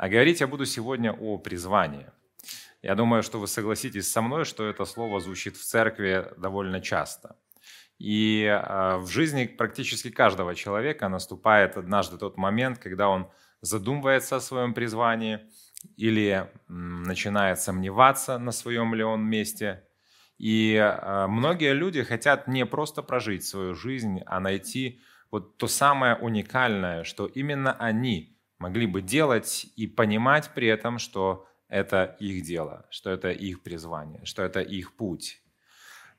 А говорить я буду сегодня о призвании. Я думаю, что вы согласитесь со мной, что это слово звучит в церкви довольно часто. И а, в жизни практически каждого человека наступает однажды тот момент, когда он задумывается о своем призвании или начинает сомневаться, на своем ли он месте. И а, многие люди хотят не просто прожить свою жизнь, а найти вот то самое уникальное, что именно они могли бы делать и понимать при этом, что это их дело, что это их призвание, что это их путь.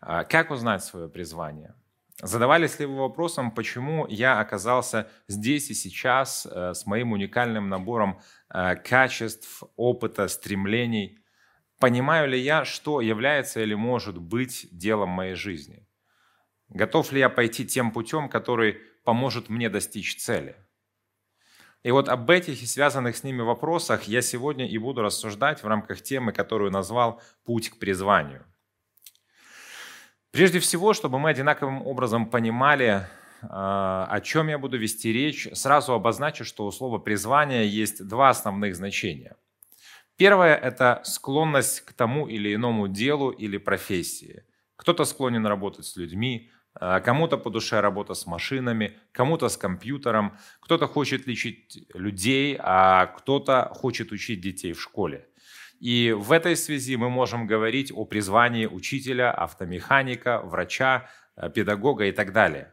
А, как узнать свое призвание? Задавались ли вы вопросом, почему я оказался здесь и сейчас э, с моим уникальным набором э, качеств, опыта, стремлений? Понимаю ли я, что является или может быть делом моей жизни? Готов ли я пойти тем путем, который поможет мне достичь цели? И вот об этих и связанных с ними вопросах я сегодня и буду рассуждать в рамках темы, которую назвал «Путь к призванию». Прежде всего, чтобы мы одинаковым образом понимали, а, о чем я буду вести речь, сразу обозначу, что у слова «призвание» есть два основных значения. Первое – это склонность к тому или иному делу или профессии. Кто-то склонен работать с людьми, кому-то по душе работа с машинами, кому-то с компьютером, кто-то хочет лечить людей, а кто-то хочет учить детей в школе. И в этой связи мы можем говорить о призвании учителя, автомеханика, врача, э, педагога и так далее.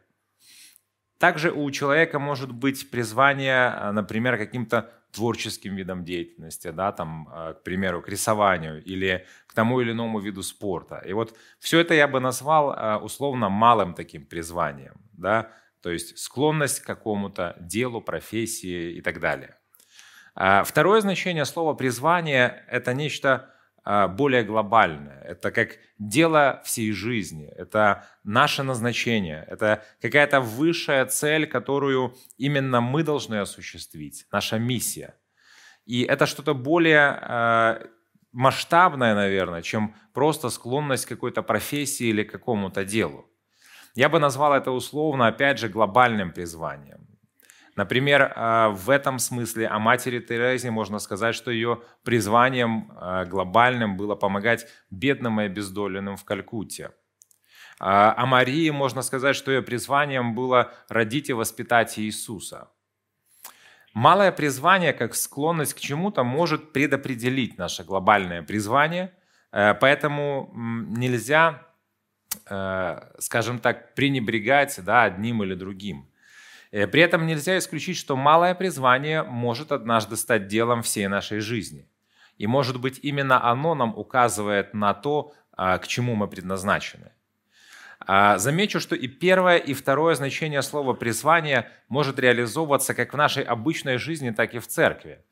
Также у человека может быть призвание, э, например, каким-то творческим видом деятельности, да, там, э, к примеру, к рисованию или к тому или иному виду спорта. И вот все это я бы назвал условно малым таким призванием, да, то есть склонность к какому-то делу, профессии и так далее. А, второе значение слова «призвание» — это нечто а, более глобальное. Это как дело всей жизни, это наше назначение, это какая-то высшая цель, которую именно мы должны осуществить, наша миссия. И это что-то более а, масштабное, наверное, чем просто склонность к какой-то профессии или к какому-то делу. Я бы назвал это условно, опять же, глобальным призванием. Например, а, в этом смысле о матери Терезе можно сказать, что ее призванием а, глобальным было помогать бедным и обездоленным в Калькутте. А, о Марии можно сказать, что ее призванием было родить и воспитать Иисуса. Малое призвание, как склонность к чему-то, может предопределить наше глобальное призвание, поэтому нельзя, скажем так, пренебрегать да, одним или другим. Э, при этом нельзя исключить, что малое призвание может однажды стать делом всей нашей жизни. И может быть именно оно нам указывает на то, а, к чему мы предназначены. А, замечу, что и первое, и второе значение слова «призвание» может реализовываться как в нашей обычной жизни, так и в церкви.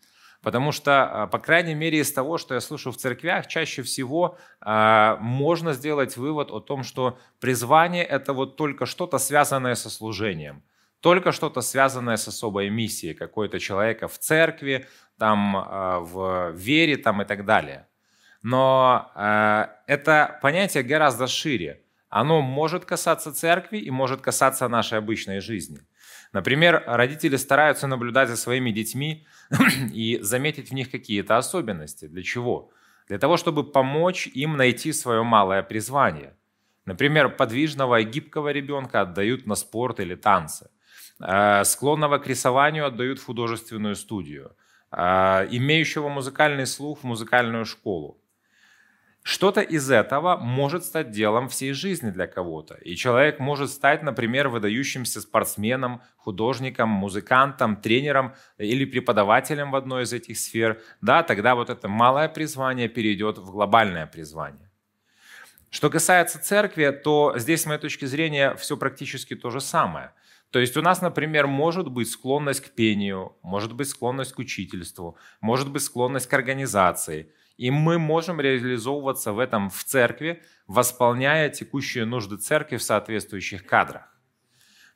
Потому что, а, по крайней мере, из того, что я слышу в церквях, чаще всего можно сделать вывод о том, что призвание – это вот только что-то связанное со служением – только что-то связанное с особой миссией какой-то человека в церкви, там, а, в вере там, и так далее. Но э, это понятие гораздо шире. Оно может касаться церкви и может касаться нашей обычной жизни. Например, родители стараются наблюдать за своими детьми и заметить в них какие-то особенности. Для чего? Для того, чтобы помочь им найти свое малое призвание. Например, подвижного и гибкого ребенка отдают на спорт или танцы. Э, склонного к рисованию отдают в художественную студию, э, имеющего музыкальный слух в музыкальную школу. Что-то из этого может стать делом всей жизни для кого-то. И человек может стать, например, выдающимся спортсменом, художником, музыкантом, тренером или преподавателем в одной из этих сфер. Да, тогда вот это малое призвание перейдет в глобальное призвание. Что касается церкви, то здесь, с моей точки зрения, все практически то же самое – то есть у нас, например, может быть склонность к пению, может быть склонность к учительству, может быть склонность к организации. И мы можем реализовываться в этом в церкви, восполняя текущие нужды церкви в соответствующих кадрах.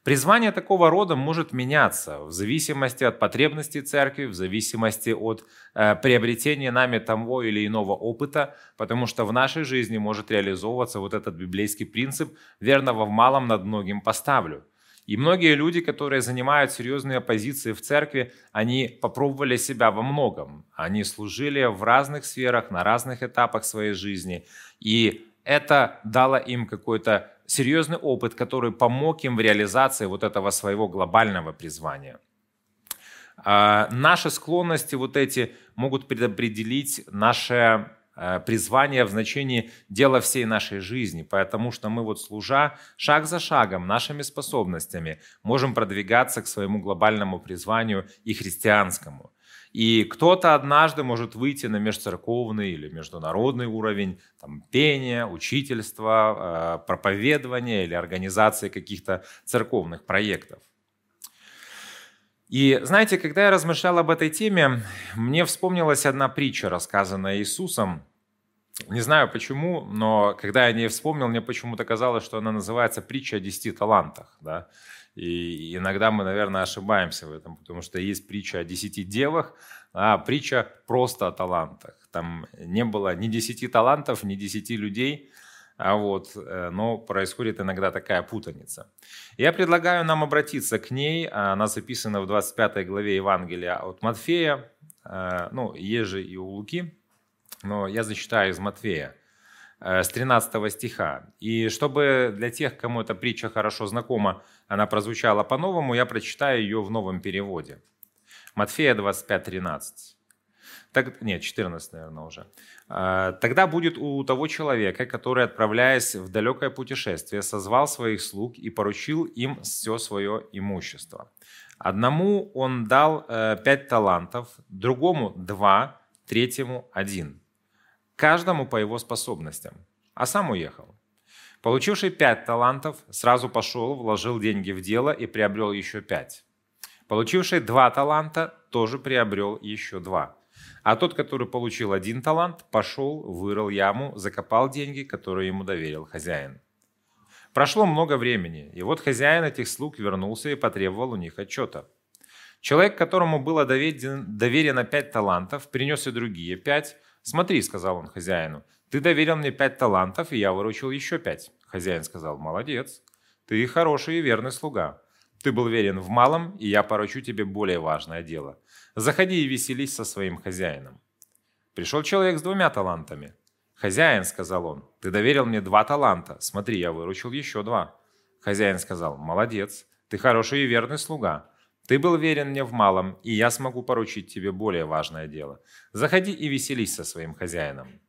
Призвание такого рода может меняться в зависимости от потребностей церкви, в зависимости от э, приобретения нами того или иного опыта, потому что в нашей жизни может реализовываться вот этот библейский принцип «верного в малом над многим поставлю». И многие люди, которые занимают серьезные позиции в церкви, они попробовали себя во многом. Они служили в разных сферах, на разных этапах своей жизни. И это дало им какой-то серьезный опыт, который помог им в реализации вот этого своего глобального призвания. А, наши склонности вот эти могут предопределить наше призвание в значении дела всей нашей жизни, потому что мы вот служа шаг за шагом нашими способностями можем продвигаться к своему глобальному призванию и христианскому. И кто-то однажды может выйти на межцерковный или международный уровень там, пения, учительства, э, проповедования или организации каких-то церковных проектов. И знаете, когда я размышлял об этой теме, мне вспомнилась одна притча, рассказанная Иисусом, не знаю почему, но когда я о ней вспомнил, мне почему-то казалось, что она называется «Притча о десяти талантах». Да? И иногда мы, наверное, ошибаемся в этом, потому что есть притча о десяти девах, а притча просто о талантах. Там не было ни десяти талантов, ни десяти людей, а вот, э, но происходит иногда такая путаница. Я предлагаю нам обратиться к ней. Она записана в 25 главе Евангелия от Матфея, э, ну, есть же и у Луки, но я зачитаю из Матфея э, с 13 стиха. И чтобы для тех, кому эта притча хорошо знакома, она прозвучала по-новому, я прочитаю ее в новом переводе. Матфея 25, 13. Так, нет, 14, наверное, уже. «Э, «Тогда будет у того человека, который, отправляясь в далекое путешествие, созвал своих слуг и поручил им все свое имущество. Одному он дал э, пять талантов, другому два, третьему один, каждому по его способностям, а сам уехал. Получивший пять талантов сразу пошел, вложил деньги в дело и приобрел еще пять. Получивший два таланта тоже приобрел еще два. А тот, который получил один талант, пошел, вырыл яму, закопал деньги, которые ему доверил хозяин. Прошло много времени, и вот хозяин этих слуг вернулся и потребовал у них отчета. Человек, которому было доверено пять талантов, принес и другие пять, «Смотри», — сказал он хозяину, — «ты доверил мне пять талантов, и я выручил еще пять». Хозяин сказал, «Молодец, ты хороший и верный слуга. Ты был верен в малом, и я поручу тебе более важное дело. Заходи и веселись со своим хозяином». Пришел человек с двумя талантами. «Хозяин», — сказал он, — «ты доверил мне два таланта. Смотри, я выручил еще два». Хозяин сказал, «Молодец, ты хороший и верный слуга. Ты был верен мне в малом, и я смогу поручить тебе более важное дело. Заходи и веселись со своим хозяином».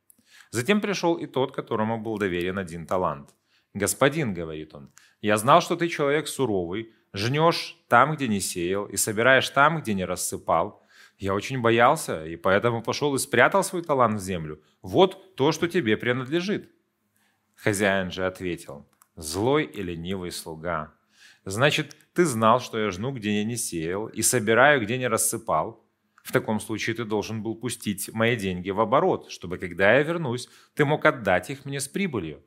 Затем пришел и тот, которому был доверен один талант. «Господин», — говорит он, — «я знал, что ты человек суровый, жнешь там, где не сеял, и собираешь там, где не рассыпал. Я очень боялся, и поэтому пошел и спрятал свой талант в землю. Вот то, что тебе принадлежит». Хозяин же ответил, «Злой и ленивый слуга, Значит, ты знал, что я жну, где я не сеял, и собираю, где не рассыпал. В таком случае ты должен был пустить мои деньги в оборот, чтобы, когда я вернусь, ты мог отдать их мне с прибылью.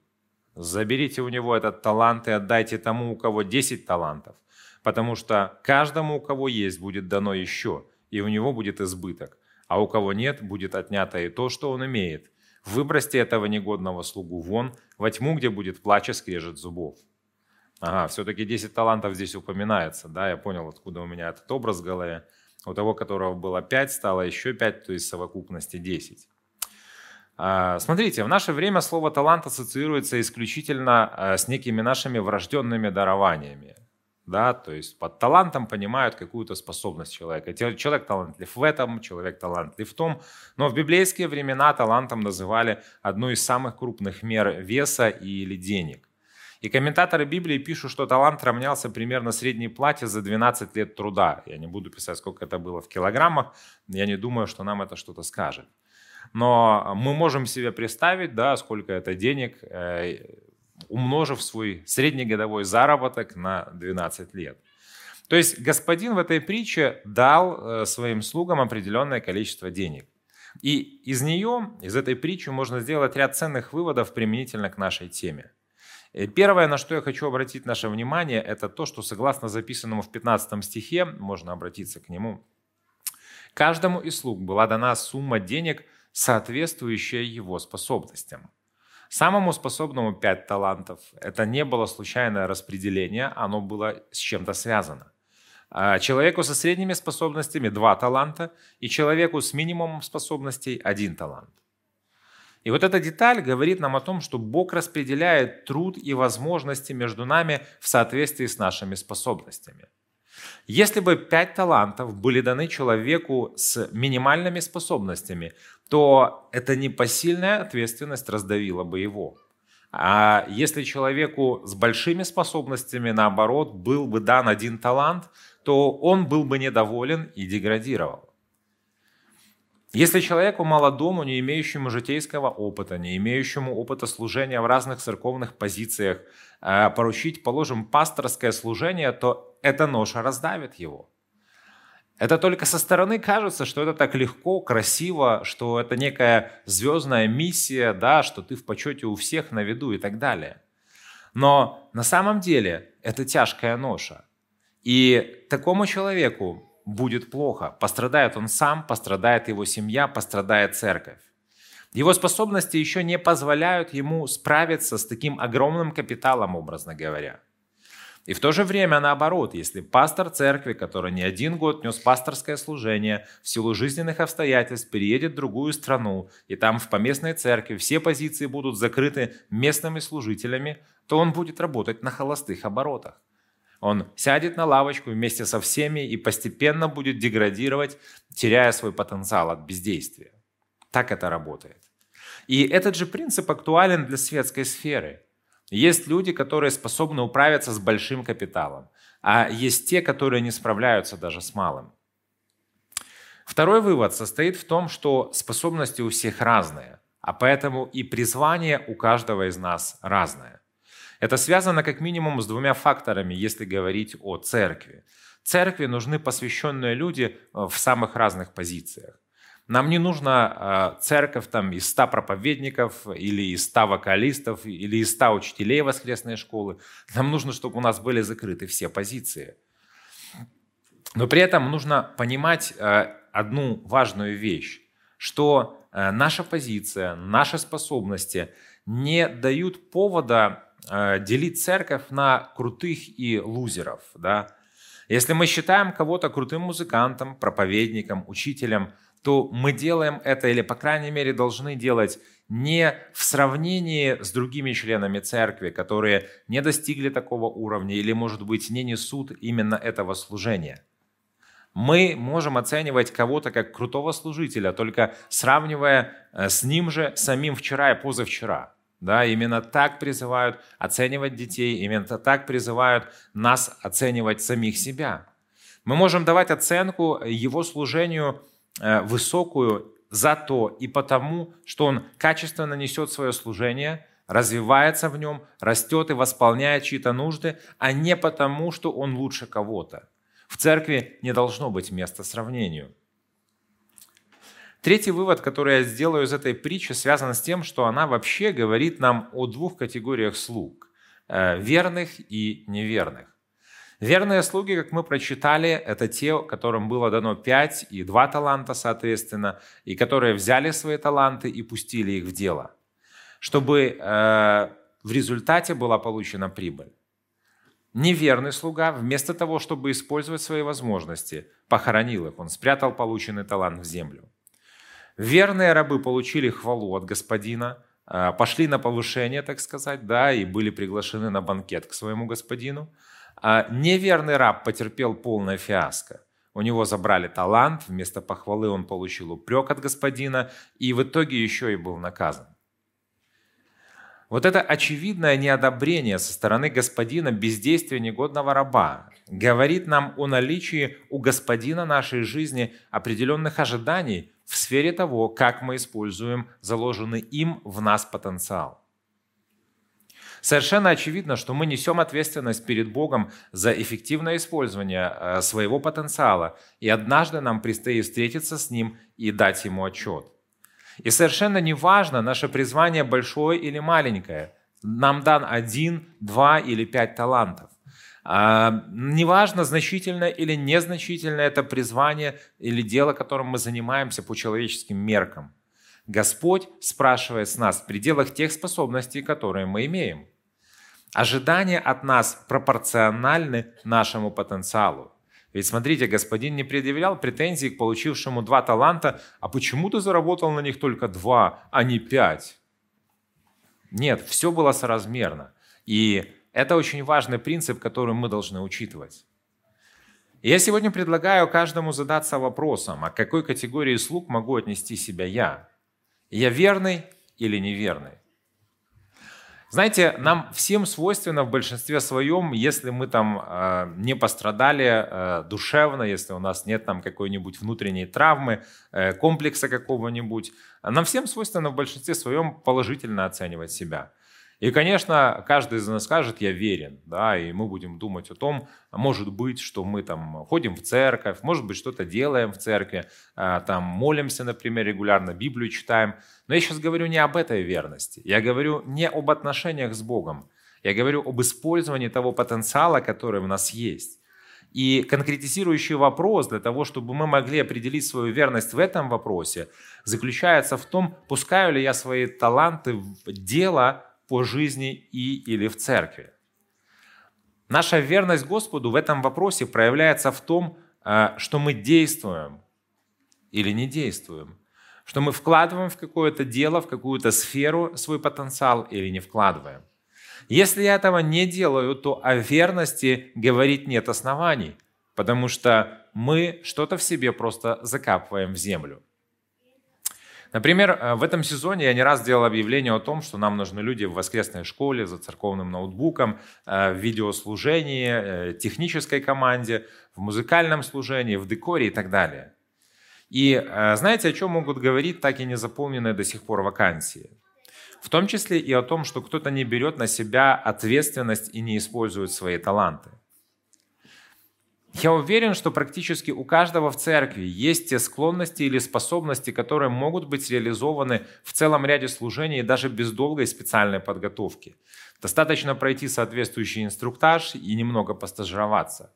Заберите у него этот талант и отдайте тому, у кого 10 талантов, потому что каждому, у кого есть, будет дано еще, и у него будет избыток, а у кого нет, будет отнято и то, что он имеет. Выбросьте этого негодного слугу вон, во тьму, где будет плач и скрежет зубов. Ага, все-таки 10 талантов здесь упоминается, да, я понял, откуда у меня этот образ в голове. У того, которого было 5, стало еще 5, то есть совокупности 10. А, смотрите, в наше время слово «талант» ассоциируется исключительно а, с некими нашими врожденными дарованиями. Да, то есть под талантом понимают какую-то способность человека. Человек талантлив в этом, человек талантлив в том. Но в библейские времена талантом называли одну из самых крупных мер веса или денег. И комментаторы Библии пишут, что талант равнялся примерно средней плате за 12 лет труда. Я не буду писать, сколько это было в килограммах, я не думаю, что нам это что-то скажет. Но мы можем себе представить, да, сколько это денег, э, умножив свой среднегодовой заработок на 12 лет. То есть господин в этой притче дал э, своим слугам определенное количество денег. И из нее, из этой притчи можно сделать ряд ценных выводов применительно к нашей теме. Э, первое, на что я хочу обратить наше внимание, это то, что согласно записанному в 15 стихе, можно обратиться к нему, каждому из слуг была дана сумма денег, соответствующая его способностям. Самому способному 5 талантов. Это не было случайное распределение, оно было с чем-то связано. А человеку со средними способностями 2 таланта и человеку с минимумом способностей 1 талант. И вот эта деталь говорит нам о том, что Бог распределяет труд и возможности между нами в соответствии с нашими способностями. Если бы пять талантов были даны человеку с минимальными способностями, то эта непосильная ответственность раздавила бы его. А если человеку с большими способностями, наоборот, был бы дан один талант, то он был бы недоволен и деградировал. Если человеку молодому, не имеющему житейского опыта, не имеющему опыта служения в разных церковных позициях, э, поручить, положим, пасторское служение, то эта ноша раздавит его. Это только со стороны кажется, что это так легко, красиво, что это некая звездная миссия, да, что ты в почете у всех на виду и так далее. Но на самом деле это тяжкая ноша. И такому человеку будет плохо. Пострадает он сам, пострадает его семья, пострадает церковь. Его способности еще не позволяют ему справиться с таким огромным капиталом, образно говоря. И в то же время наоборот, если пастор церкви, который не один год нес пасторское служение, в силу жизненных обстоятельств переедет в другую страну, и там в поместной церкви все позиции будут закрыты местными служителями, то он будет работать на холостых оборотах. Он сядет на лавочку вместе со всеми и постепенно будет деградировать, теряя свой потенциал от бездействия. Так это работает. И этот же принцип актуален для светской сферы. Есть люди, которые способны управиться с большим капиталом, а есть те, которые не справляются даже с малым. Второй вывод состоит в том, что способности у всех разные, а поэтому и призвание у каждого из нас разное. Это связано как минимум с двумя факторами, если говорить о церкви. Церкви нужны посвященные люди э, в самых разных позициях. Нам не нужна э, церковь там, из 100 проповедников или из 100 вокалистов или из 100 учителей воскресной школы. Нам нужно, чтобы у нас были закрыты все позиции. Но при этом нужно понимать э, одну важную вещь, что наша позиция, наши способности не дают повода делить церковь на крутых и лузеров. Да? Если мы считаем кого-то крутым музыкантом, проповедником, учителем, то мы делаем это, или, по крайней мере, должны делать не в сравнении с другими членами церкви, которые не достигли такого уровня или, может быть, не несут именно этого служения. Мы можем оценивать кого-то как крутого служителя, только сравнивая э, с ним же самим вчера и позавчера – да, именно так призывают оценивать детей, именно так призывают нас оценивать самих себя. Мы можем давать оценку его служению э, высокую за то и потому, что он качественно несет свое служение, развивается в нем, растет и восполняет чьи-то нужды, а не потому, что он лучше кого-то. В церкви не должно быть места сравнению. Третий вывод, который я сделаю из этой притчи, связан с тем, что она вообще говорит нам о двух категориях слуг э, – верных и неверных. Верные слуги, как мы прочитали, это те, которым было дано пять и два таланта, соответственно, и которые взяли свои таланты и пустили их в дело, чтобы э, в результате была получена прибыль. Неверный слуга, вместо того, чтобы использовать свои возможности, похоронил их, он спрятал полученный талант в землю. Верные рабы получили хвалу от господина, а, пошли на повышение, так сказать, да, и были приглашены на банкет к своему господину. А неверный раб потерпел полное фиаско. У него забрали талант, вместо похвалы он получил упрек от господина, и в итоге еще и был наказан. Вот это очевидное неодобрение со стороны господина бездействия негодного раба говорит нам о наличии у господина нашей жизни определенных ожиданий в сфере того, как мы используем заложенный им в нас потенциал. Совершенно очевидно, что мы несем ответственность перед Богом за эффективное использование э, своего потенциала, и однажды нам предстоит встретиться с Ним и дать Ему отчет. И совершенно не важно, наше призвание большое или маленькое. Нам дан один, два или пять талантов. А, неважно, значительно или незначительно это призвание или дело, которым мы занимаемся по человеческим меркам. Господь спрашивает с нас в пределах тех способностей, которые мы имеем. Ожидания от нас пропорциональны нашему потенциалу. Ведь смотрите, господин не предъявлял претензий к получившему два таланта, а почему ты заработал на них только два, а не пять? Нет, все было соразмерно. И это очень важный принцип, который мы должны учитывать. Я сегодня предлагаю каждому задаться вопросом, а к какой категории слуг могу отнести себя я? Я верный или неверный? Знаете, нам всем свойственно в большинстве своем, если мы там э, не пострадали э, душевно, если у нас нет там какой-нибудь внутренней травмы, э, комплекса какого-нибудь, нам всем свойственно в большинстве своем положительно оценивать себя. И, конечно, каждый из нас скажет, я верен, да, и мы будем думать о том, может быть, что мы там ходим в церковь, может быть, что-то делаем в церкви, а, там молимся, например, регулярно, Библию читаем. Но я сейчас говорю не об этой верности, я говорю не об отношениях с Богом, я говорю об использовании того потенциала, который в нас есть. И конкретизирующий вопрос для того, чтобы мы могли определить свою верность в этом вопросе, заключается в том, пускаю ли я свои таланты в дело, по жизни и или в церкви. Наша верность Господу в этом вопросе проявляется в том, э, что мы действуем или не действуем, что мы вкладываем в какое-то дело, в какую-то сферу свой потенциал или не вкладываем. Если я этого не делаю, то о верности говорить нет оснований, потому что мы что-то в себе просто закапываем в землю. Например, э, в этом сезоне я не раз делал объявление о том, что нам нужны люди в воскресной школе, за церковным ноутбуком, э, в видеослужении, э, технической команде, в музыкальном служении, в декоре и так далее. И знаете, о чем могут говорить так и не заполненные до сих пор вакансии? В том числе и о том, что кто-то не берет на себя ответственность и не использует свои таланты. Я уверен, что практически у каждого в церкви есть те склонности или способности, которые могут быть реализованы в целом ряде служений даже без долгой специальной подготовки. Достаточно пройти соответствующий инструктаж и немного постажироваться.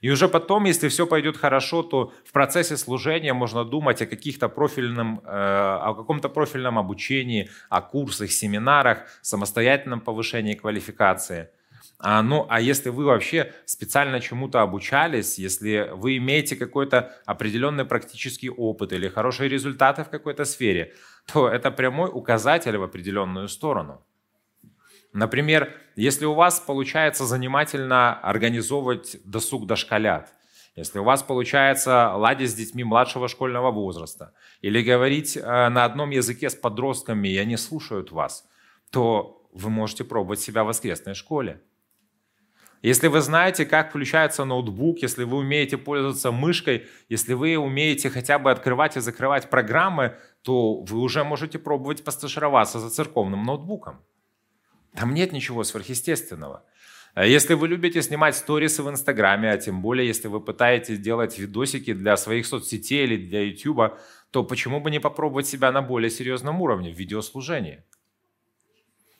И уже потом, если все пойдет хорошо, то в процессе служения можно думать о каких-то профильном, э, о каком-то профильном обучении, о курсах, семинарах, самостоятельном повышении квалификации – а, ну, а если вы вообще специально чему-то обучались, если вы имеете какой-то определенный практический опыт или хорошие результаты в какой-то сфере, то это прямой указатель в определенную сторону. Например, если у вас получается занимательно организовывать досуг дошколят, если у вас получается ладить с детьми младшего школьного возраста или говорить э, на одном языке с подростками, и они слушают вас, то вы можете пробовать себя в воскресной школе. Если вы знаете, как включается ноутбук, если вы умеете пользоваться мышкой, если вы умеете хотя бы открывать и закрывать программы, то вы уже можете пробовать постажироваться за церковным ноутбуком. Там нет ничего сверхъестественного. А если вы любите снимать сторисы в Инстаграме, а тем более, если вы пытаетесь делать видосики для своих соцсетей или для Ютуба, то почему бы не попробовать себя на более серьезном уровне в видеослужении?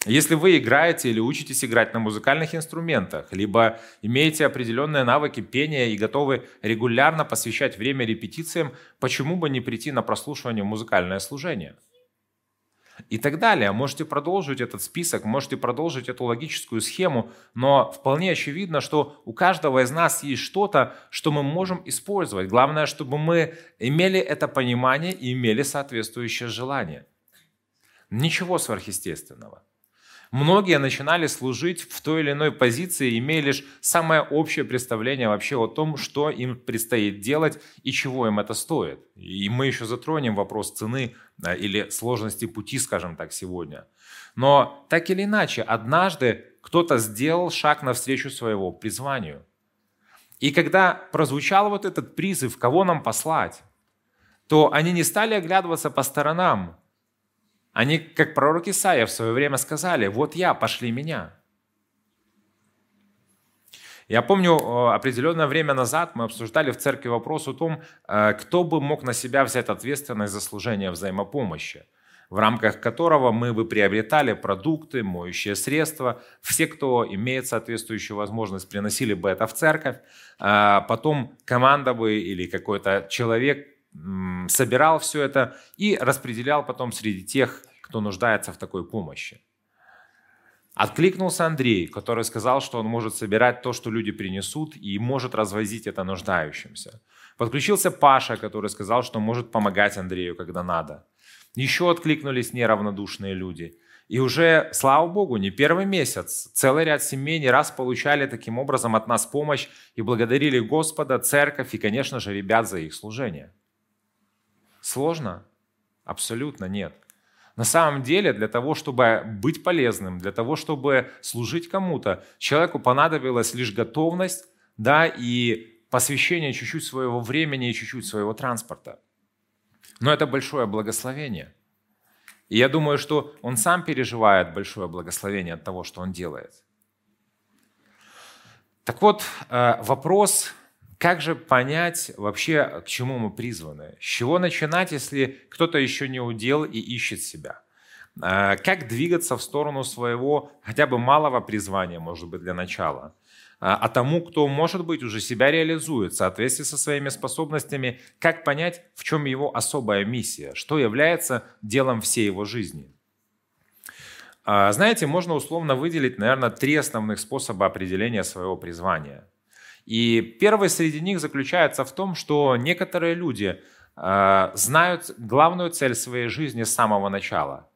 Если вы играете или учитесь играть на музыкальных инструментах, либо имеете определенные навыки пения и готовы регулярно посвящать время репетициям, почему бы не прийти на прослушивание музыкальное служение? И так далее. Можете продолжить этот список, можете продолжить эту логическую схему, но вполне очевидно, что у каждого из нас есть что-то, что мы можем использовать. Главное, чтобы мы имели это понимание и имели соответствующее желание. Ничего сверхъестественного. Многие начинали служить в той или иной позиции, имея лишь самое общее представление вообще о том, что им предстоит делать и чего им это стоит. И мы еще затронем вопрос цены или сложности пути, скажем так, сегодня. Но так или иначе, однажды кто-то сделал шаг навстречу своего призванию. И когда прозвучал вот этот призыв, кого нам послать, то они не стали оглядываться по сторонам, они, как пророк Исаия в свое время сказали, вот я, пошли меня. Я помню, э, определенное время назад мы обсуждали в церкви вопрос о том, э, кто бы мог на себя взять ответственность за служение взаимопомощи, в рамках которого мы бы приобретали продукты, моющие средства. Все, кто имеет соответствующую возможность, приносили бы это в церковь. А потом команда бы или какой-то человек собирал все это и распределял потом среди тех, кто нуждается в такой помощи. Откликнулся Андрей, который сказал, что он может собирать то, что люди принесут, и может развозить это нуждающимся. Подключился Паша, который сказал, что может помогать Андрею, когда надо. Еще откликнулись неравнодушные люди. И уже, слава Богу, не первый месяц, целый ряд семей не раз получали таким образом от нас помощь и благодарили Господа, церковь и, конечно же, ребят за их служение. Сложно? Абсолютно нет. На самом деле, для того, чтобы быть полезным, для того, чтобы служить кому-то, человеку понадобилась лишь готовность, да, и посвящение чуть-чуть своего времени и чуть-чуть своего транспорта. Но это большое благословение. И я думаю, что он сам переживает большое благословение от того, что он делает. Так вот, э, вопрос, как же понять вообще, к чему мы призваны? С чего начинать, если кто-то еще не удел и ищет себя? Э, как двигаться в сторону своего хотя бы малого призвания, может быть, для начала? Э, а тому, кто, может быть, уже себя реализует в соответствии со своими способностями, как понять, в чем его особая миссия, что является делом всей его жизни. Э, знаете, можно условно выделить, наверное, три основных способа определения своего призвания – и первый среди них заключается в том, что некоторые люди э, знают главную цель своей жизни с самого начала.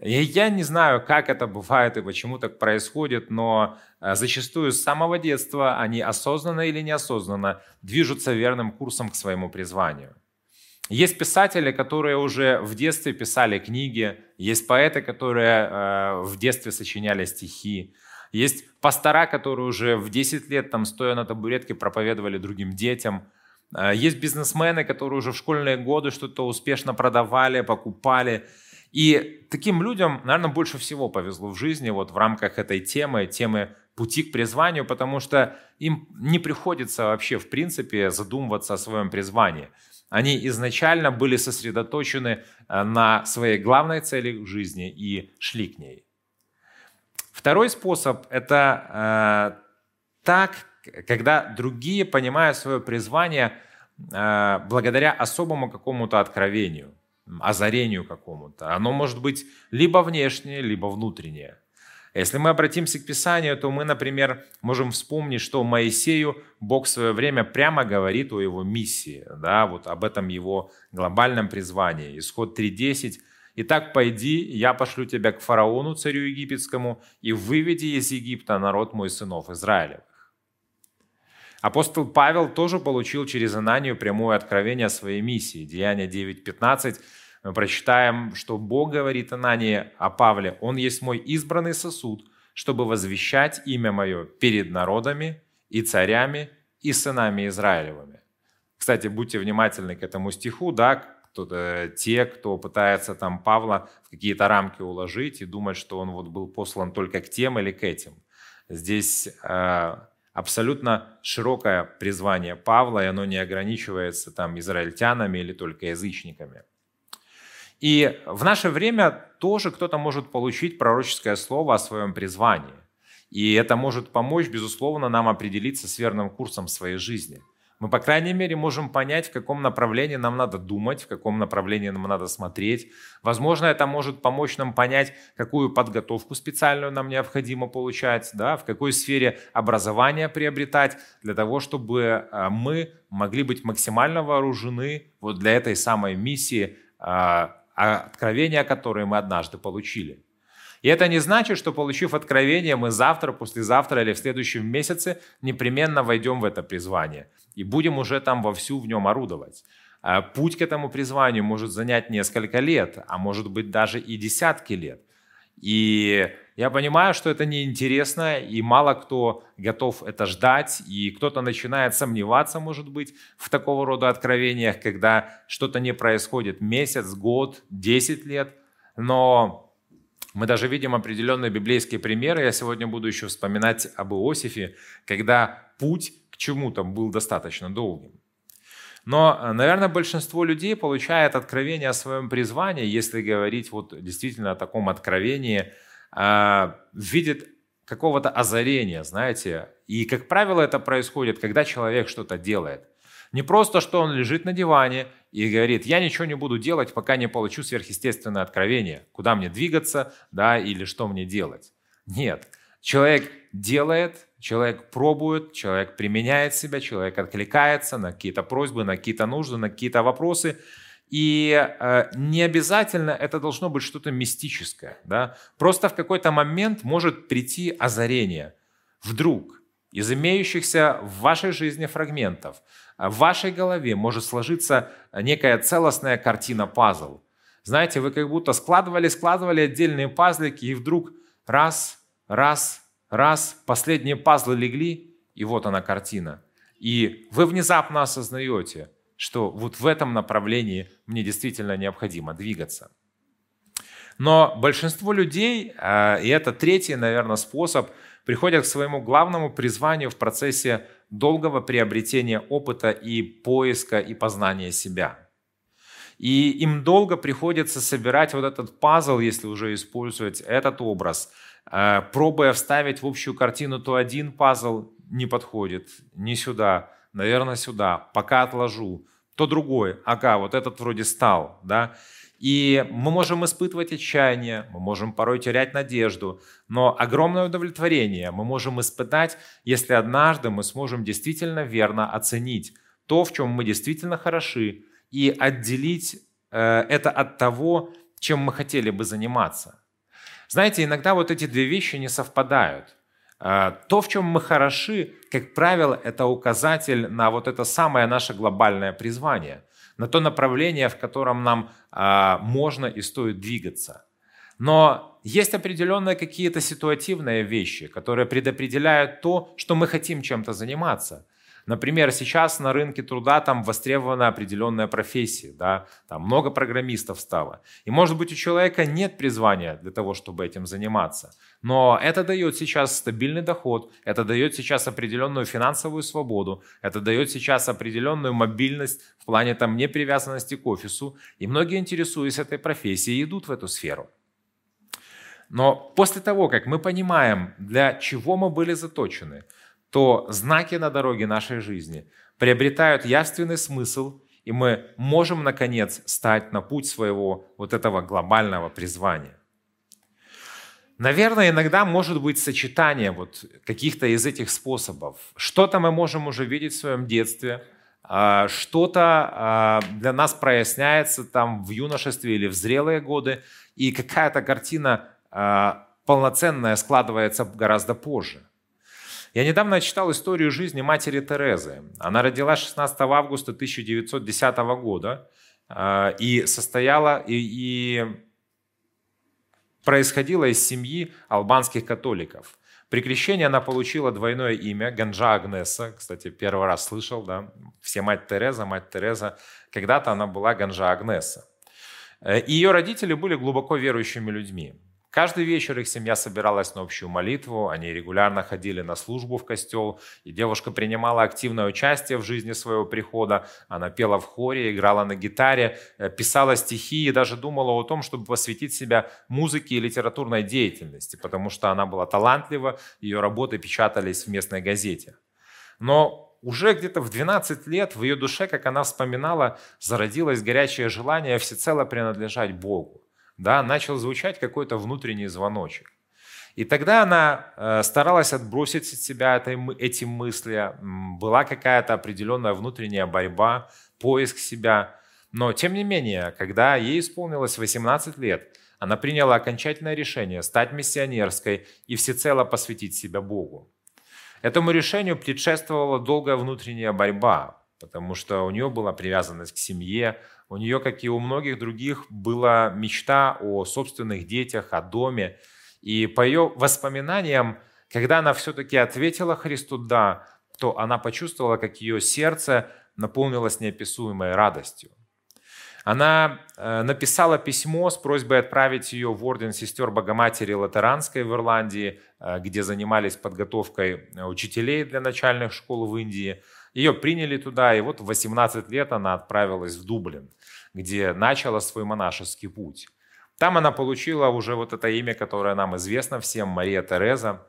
И я не знаю, как это бывает и почему так происходит, но э, зачастую с самого детства они осознанно или неосознанно движутся верным курсом к своему призванию. Есть писатели, которые уже в детстве писали книги, есть поэты, которые э, в детстве сочиняли стихи, есть пастора, которые уже в 10 лет, там, стоя на табуретке, проповедовали другим детям. А, есть бизнесмены, которые уже в школьные годы что-то успешно продавали, покупали. И таким людям, наверное, больше всего повезло в жизни вот в рамках этой темы, темы пути к призванию, потому что им не приходится вообще, в принципе, задумываться о своем призвании. Они изначально были сосредоточены а, на своей главной цели в жизни и шли к ней. Второй способ – это э, так, когда другие понимают свое призвание э, благодаря особому какому-то откровению, озарению какому-то. Оно может быть либо внешнее, либо внутреннее. Если мы обратимся к Писанию, то мы, например, можем вспомнить, что Моисею Бог в свое время прямо говорит о его миссии, да, вот об этом его глобальном призвании. Исход 3.10 Итак, пойди, я пошлю тебя к фараону, царю египетскому, и выведи из Египта народ мой сынов Израилевых. Апостол Павел тоже получил через Ананию прямое откровение о своей миссии. Деяние 9.15 мы прочитаем, что Бог говорит Анании о Павле, «Он есть мой избранный сосуд, чтобы возвещать имя мое перед народами и царями и сынами Израилевыми». Кстати, будьте внимательны к этому стиху, да, кто те, кто пытается там Павла в какие-то рамки уложить и думать, что он вот был послан только к тем или к этим. Здесь э, абсолютно широкое призвание Павла, и оно не ограничивается там израильтянами или только язычниками. И в наше время тоже кто-то может получить пророческое слово о своем призвании. И это может помочь, безусловно, нам определиться с верным курсом своей жизни – мы, по крайней мере, можем понять, в каком направлении нам надо думать, в каком направлении нам надо смотреть. Возможно, это может помочь нам понять, какую подготовку специальную нам необходимо получать, да, в какой сфере образования приобретать, для того, чтобы а, мы могли быть максимально вооружены вот для этой самой миссии, а, откровения которой мы однажды получили. И это не значит, что получив откровение, мы завтра, послезавтра или в следующем месяце непременно войдем в это призвание и будем уже там вовсю в нем орудовать. А путь к этому призванию может занять несколько лет, а может быть даже и десятки лет. И я понимаю, что это неинтересно, и мало кто готов это ждать, и кто-то начинает сомневаться, может быть, в такого рода откровениях, когда что-то не происходит месяц, год, десять лет. Но мы даже видим определенные библейские примеры. Я сегодня буду еще вспоминать об Иосифе, когда путь к чему-то был достаточно долгим. Но, наверное, большинство людей получает откровение о своем призвании, если говорить вот действительно о таком откровении, а, видит какого-то озарения, знаете. И, как правило, это происходит, когда человек что-то делает. Не просто, что он лежит на диване и говорит, я ничего не буду делать, пока не получу сверхъестественное откровение, куда мне двигаться, да, или что мне делать. Нет, человек делает, человек пробует, человек применяет себя, человек откликается на какие-то просьбы, на какие-то нужды, на какие-то вопросы. И э, не обязательно это должно быть что-то мистическое. Да? Просто в какой-то момент может прийти озарение. Вдруг из имеющихся в вашей жизни фрагментов в вашей голове может сложиться некая целостная картина-пазл. Знаете, вы как будто складывали, складывали отдельные пазлики, и вдруг раз, раз, раз, последние пазлы легли, и вот она картина. И вы внезапно осознаете, что вот в этом направлении мне действительно необходимо двигаться. Но большинство людей, а, и это третий, наверное, способ, приходят к своему главному призванию в процессе долгого приобретения опыта и поиска и познания себя. И им долго приходится собирать вот этот пазл, если уже использовать этот образ, э, пробуя вставить в общую картину, то один пазл не подходит, не сюда, наверное, сюда, пока отложу, то другой, ага, вот этот вроде стал, да, и мы можем испытывать отчаяние, мы можем порой терять надежду, но огромное удовлетворение мы можем испытать, если однажды мы сможем действительно верно оценить то, в чем мы действительно хороши, и отделить э, это от того, чем мы хотели бы заниматься. Знаете, иногда вот эти две вещи не совпадают. Э, то, в чем мы хороши, как правило, это указатель на вот это самое наше глобальное призвание – на то направление, в котором нам а, можно и стоит двигаться. Но есть определенные какие-то ситуативные вещи, которые предопределяют то, что мы хотим чем-то заниматься – Например, сейчас на рынке труда там востребована определенная профессия, да, там много программистов стало. И может быть у человека нет призвания для того, чтобы этим заниматься. Но это дает сейчас стабильный доход, это дает сейчас определенную финансовую свободу, это дает сейчас определенную мобильность в плане там непривязанности к офису. И многие, интересуясь этой профессией, идут в эту сферу. Но после того, как мы понимаем, для чего мы были заточены – то знаки на дороге нашей жизни приобретают явственный смысл, и мы можем, наконец, стать на путь своего вот этого глобального призвания. Наверное, иногда может быть сочетание вот каких-то из этих способов. Что-то мы можем уже видеть в своем детстве, а, что-то а, для нас проясняется там в юношестве или в зрелые годы, и какая-то картина а, полноценная складывается гораздо позже. Я недавно читал историю жизни матери Терезы. Она родилась 16 августа 1910 года э, и состояла и, и происходила из семьи албанских католиков. При крещении она получила двойное имя Ганджа Агнеса. Кстати, первый раз слышал, да? Все мать Тереза, мать Тереза. Когда-то она была Ганджа Агнеса. Э, ее родители были глубоко верующими людьми. Каждый вечер их семья собиралась на общую молитву, они регулярно ходили на службу в костел, и девушка принимала активное участие в жизни своего прихода. Она пела в хоре, играла на гитаре, э, писала стихи и даже думала о том, чтобы посвятить себя музыке и литературной деятельности, потому что она была талантлива, ее работы печатались в местной газете. Но уже где-то в 12 лет в ее душе, как она вспоминала, зародилось горячее желание всецело принадлежать Богу да, начал звучать какой-то внутренний звоночек. И тогда она э, старалась отбросить от себя эти мысли, была какая-то определенная внутренняя борьба, поиск себя. Но тем не менее, когда ей исполнилось 18 лет, она приняла окончательное решение стать миссионерской и всецело посвятить себя Богу. Этому решению предшествовала долгая внутренняя борьба, потому что у нее была привязанность к семье, у нее, как и у многих других, была мечта о собственных детях, о доме. И по ее воспоминаниям, когда она все-таки ответила Христу «да», то она почувствовала, как ее сердце наполнилось неописуемой радостью. Она э, написала письмо с просьбой отправить ее в орден сестер Богоматери Латеранской в Ирландии, э, где занимались подготовкой учителей для начальных школ в Индии – ее приняли туда, и вот в 18 лет она отправилась в Дублин, где начала свой монашеский путь. Там она получила уже вот это имя, которое нам известно всем, Мария Тереза.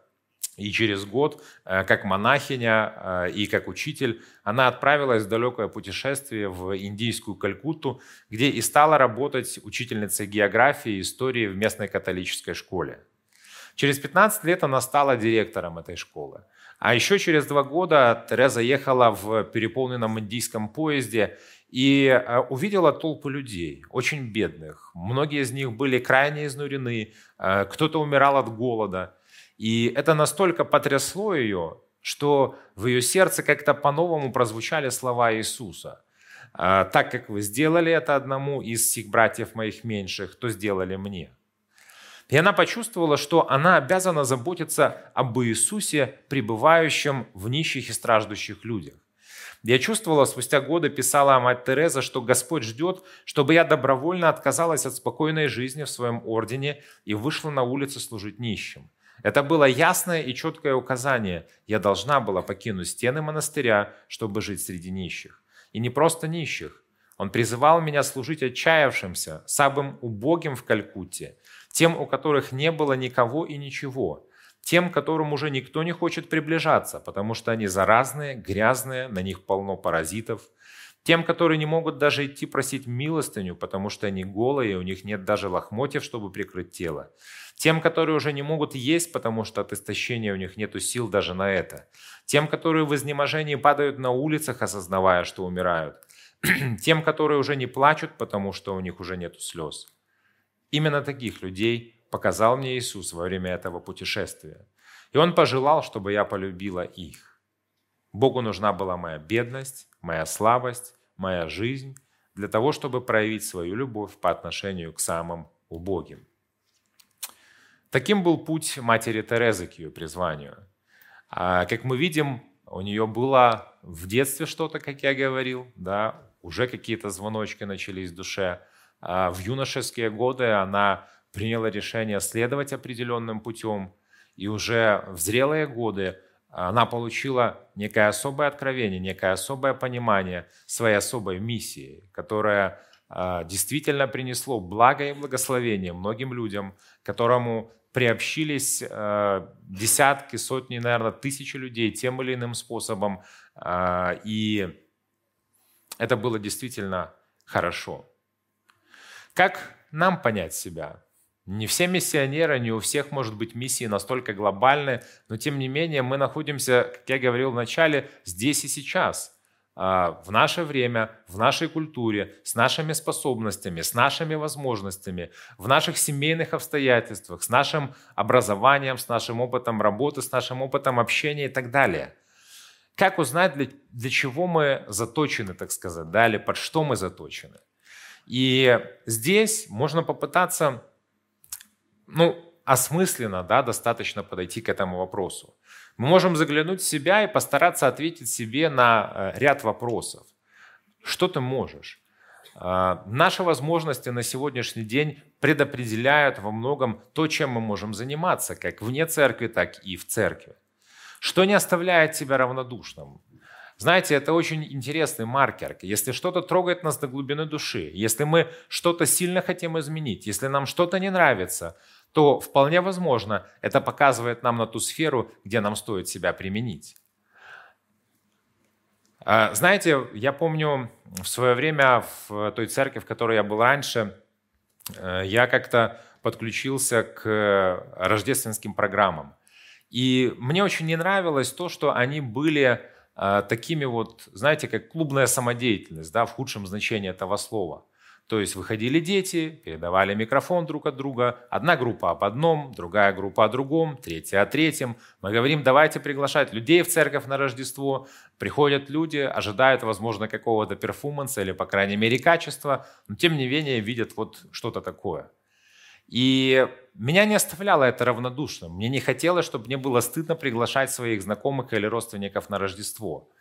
И через год, э, как монахиня э, и как учитель, она отправилась в далекое путешествие в индийскую Калькутту, где и стала работать учительницей географии и истории в местной католической школе. Через 15 лет она стала директором этой школы. А еще через два года Тереза ехала в переполненном индийском поезде и э, увидела толпу людей, очень бедных. Многие из них были крайне изнурены, кто-то умирал от голода – и это настолько потрясло ее, что в ее сердце как-то по-новому прозвучали слова Иисуса. «А, «Так как вы сделали это одному из всех братьев моих меньших, то сделали мне». И она почувствовала, что она обязана заботиться об Иисусе, пребывающем в нищих и страждущих людях. Я чувствовала, спустя годы писала мать Тереза, что Господь ждет, чтобы я добровольно отказалась от спокойной жизни в своем ордене и вышла на улицы служить нищим. Это было ясное и четкое указание. Я должна была покинуть стены монастыря, чтобы жить среди нищих. И не просто нищих. Он призывал меня служить отчаявшимся, самым убогим в Калькутте, тем, у которых не было никого и ничего, тем, которым уже никто не хочет приближаться, потому что они заразные, грязные, на них полно паразитов, тем, которые не могут даже идти просить милостыню, потому что они голые, у них нет даже лохмотьев, чтобы прикрыть тело. Тем, которые уже не могут есть, потому что от истощения у них нет сил даже на это. Тем, которые в изнеможении падают на улицах, осознавая, что умирают. Тем, которые уже не плачут, потому что у них уже нет слез. Именно таких людей показал мне Иисус во время этого путешествия. И Он пожелал, чтобы я полюбила их. Богу нужна была моя бедность, моя слабость, моя жизнь для того, чтобы проявить свою любовь по отношению к самым убогим. Таким был путь матери Терезы к ее призванию. А, как мы видим, у нее было в детстве что-то, как я говорил, да, уже какие-то звоночки начались в душе. А в юношеские годы она приняла решение следовать определенным путем, и уже в зрелые годы она получила некое особое откровение, некое особое понимание своей особой миссии, которая а, действительно принесло благо и благословение многим людям, которому приобщились а, десятки, сотни, наверное, тысячи людей тем или иным способом, а, и это было действительно хорошо. Как нам понять себя? Не все миссионеры, не у всех может быть миссии настолько глобальные, но тем не менее мы находимся, как я говорил в начале, здесь и сейчас, а, в наше время, в нашей культуре, с нашими способностями, с нашими возможностями, в наших семейных обстоятельствах, с нашим образованием, с нашим опытом работы, с нашим опытом общения и так далее. Как узнать, для, для чего мы заточены, так сказать, да, или под что мы заточены? И здесь можно попытаться ну, осмысленно, да, достаточно подойти к этому вопросу. Мы можем заглянуть в себя и постараться ответить себе на э, ряд вопросов. Что ты можешь? А, наши возможности на сегодняшний день предопределяют во многом то, чем мы можем заниматься, как вне церкви, так и в церкви. Что не оставляет тебя равнодушным? Знаете, это очень интересный маркер. Если что-то трогает нас до глубины души, если мы что-то сильно хотим изменить, если нам что-то не нравится, то вполне возможно это показывает нам на ту сферу, где нам стоит себя применить. А, знаете, я помню в свое время в той церкви, в которой я был раньше, э, я как-то подключился к рождественским программам. И мне очень не нравилось то, что они были э, такими вот, знаете, как клубная самодеятельность, да, в худшем значении этого слова. То есть выходили дети, передавали микрофон друг от друга. Одна группа об одном, другая группа о другом, третья о третьем. Мы говорим, давайте приглашать людей в церковь на Рождество. Приходят люди, ожидают, возможно, какого-то перформанса или, по крайней мере, качества, но тем не менее видят вот что-то такое. И меня не оставляло это равнодушным. Мне не хотелось, чтобы мне было стыдно приглашать своих знакомых или родственников на Рождество.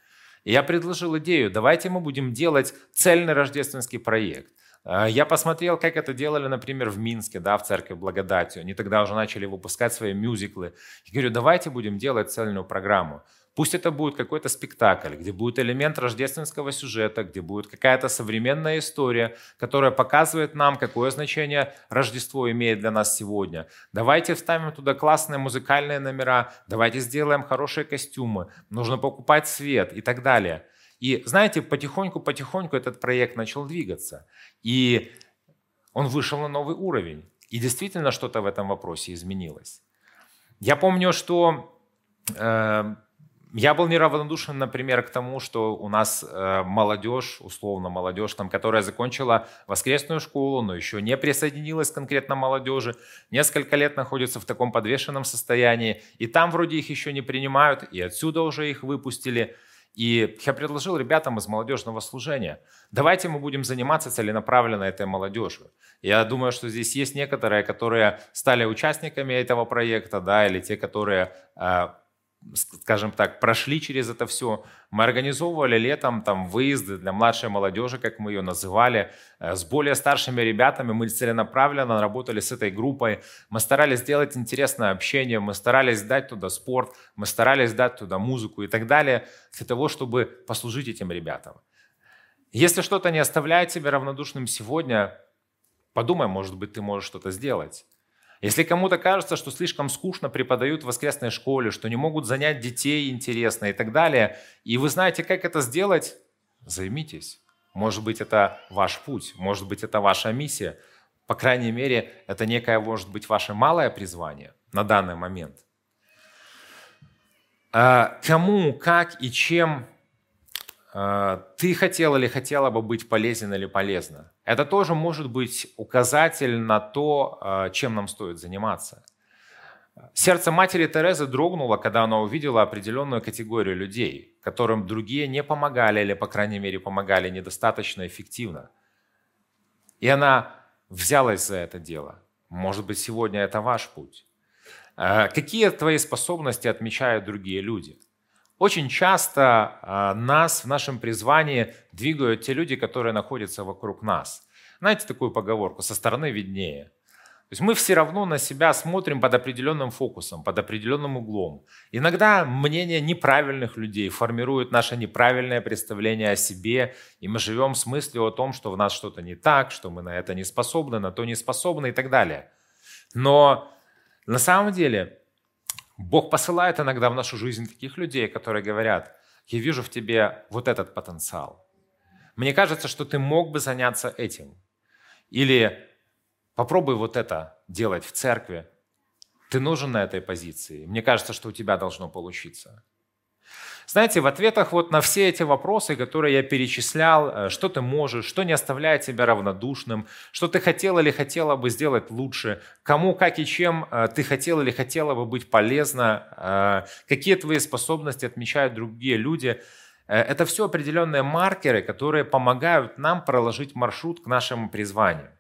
И я предложил идею, давайте мы будем делать цельный рождественский проект. А, я посмотрел, как это делали, например, в Минске, да, в церкви Благодатью. Они тогда уже начали выпускать свои мюзиклы. Я говорю, давайте будем делать цельную программу. Пусть это будет какой-то спектакль, где будет элемент рождественского сюжета, где будет какая-то современная история, которая показывает нам, какое значение Рождество имеет для нас сегодня. Давайте вставим туда классные музыкальные номера, давайте сделаем хорошие костюмы, нужно покупать свет и так далее. И знаете, потихоньку-потихоньку этот проект начал двигаться. И он вышел на новый уровень. И действительно что-то в этом вопросе изменилось. Я помню, что э, я был неравнодушен, например, к тому, что у нас э, молодежь, условно молодежь, там, которая закончила воскресную школу, но еще не присоединилась конкретно молодежи, несколько лет находится в таком подвешенном состоянии, и там вроде их еще не принимают, и отсюда уже их выпустили. И я предложил ребятам из молодежного служения, давайте мы будем заниматься целенаправленно этой молодежью. Я думаю, что здесь есть некоторые, которые стали участниками этого проекта, да, или те, которые э, скажем так, прошли через это все. Мы организовывали летом там выезды для младшей молодежи, как мы ее называли, э, с более старшими ребятами. Мы целенаправленно работали с этой группой. Мы старались сделать интересное общение, мы старались дать туда спорт, мы старались дать туда музыку и так далее, для того, чтобы послужить этим ребятам. Если что-то не оставляет тебя равнодушным сегодня, подумай, может быть, ты можешь что-то сделать. Если кому-то кажется, что слишком скучно преподают в воскресной школе, что не могут занять детей интересно и так далее, и вы знаете, как это сделать, займитесь. Может быть, это ваш путь, может быть, это ваша миссия. По крайней мере, это некое, может быть, ваше малое призвание на данный момент. А кому, как и чем ты хотел или хотела бы быть полезен или полезна. Это тоже может быть указатель на то, а, чем нам стоит заниматься. Сердце матери Терезы дрогнуло, когда она увидела определенную категорию людей, которым другие не помогали или, по крайней мере, помогали недостаточно эффективно. И она взялась за это дело. Может быть, сегодня это ваш путь. А, какие твои способности отмечают другие люди? Очень часто а, нас в нашем призвании двигают те люди, которые находятся вокруг нас. Знаете такую поговорку «со стороны виднее». То есть мы все равно на себя смотрим под определенным фокусом, под определенным углом. Иногда мнение неправильных людей формирует наше неправильное представление о себе, и мы живем с мыслью о том, что в нас что-то не так, что мы на это не способны, на то не способны и так далее. Но на самом деле Бог посылает иногда в нашу жизнь таких людей, которые говорят, я вижу в тебе вот этот потенциал. Мне кажется, что ты мог бы заняться этим. Или попробуй вот это делать в церкви. Ты нужен на этой позиции. Мне кажется, что у тебя должно получиться. Знаете, в ответах вот на все эти вопросы, которые я перечислял, э, что ты можешь, что не оставляет тебя равнодушным, что ты хотел или хотела бы сделать лучше, кому, как и чем э, ты хотел или хотела бы быть полезна, э, какие твои способности отмечают другие люди, это все определенные маркеры, которые помогают нам проложить маршрут к нашему призванию.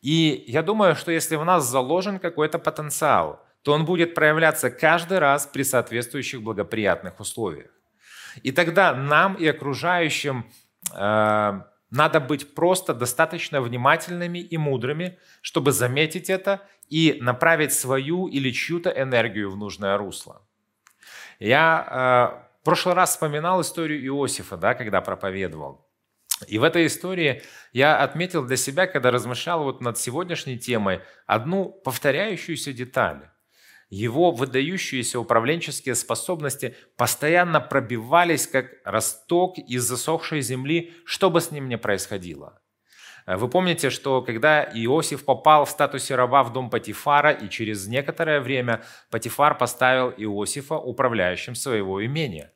И я думаю, что если в нас заложен какой-то потенциал – то он будет проявляться каждый раз при соответствующих благоприятных условиях. И тогда нам и окружающим э, надо быть просто достаточно внимательными и мудрыми, чтобы заметить это и направить свою или чью-то энергию в нужное русло. Я э, в прошлый раз вспоминал историю Иосифа, да, когда проповедовал. И в этой истории я отметил для себя, когда размышлял вот над сегодняшней темой, одну повторяющуюся деталь его выдающиеся управленческие способности постоянно пробивались, как росток из засохшей земли, что бы с ним ни происходило. Вы помните, что когда Иосиф попал в статусе раба в дом Патифара, и через некоторое время Патифар поставил Иосифа управляющим своего имения.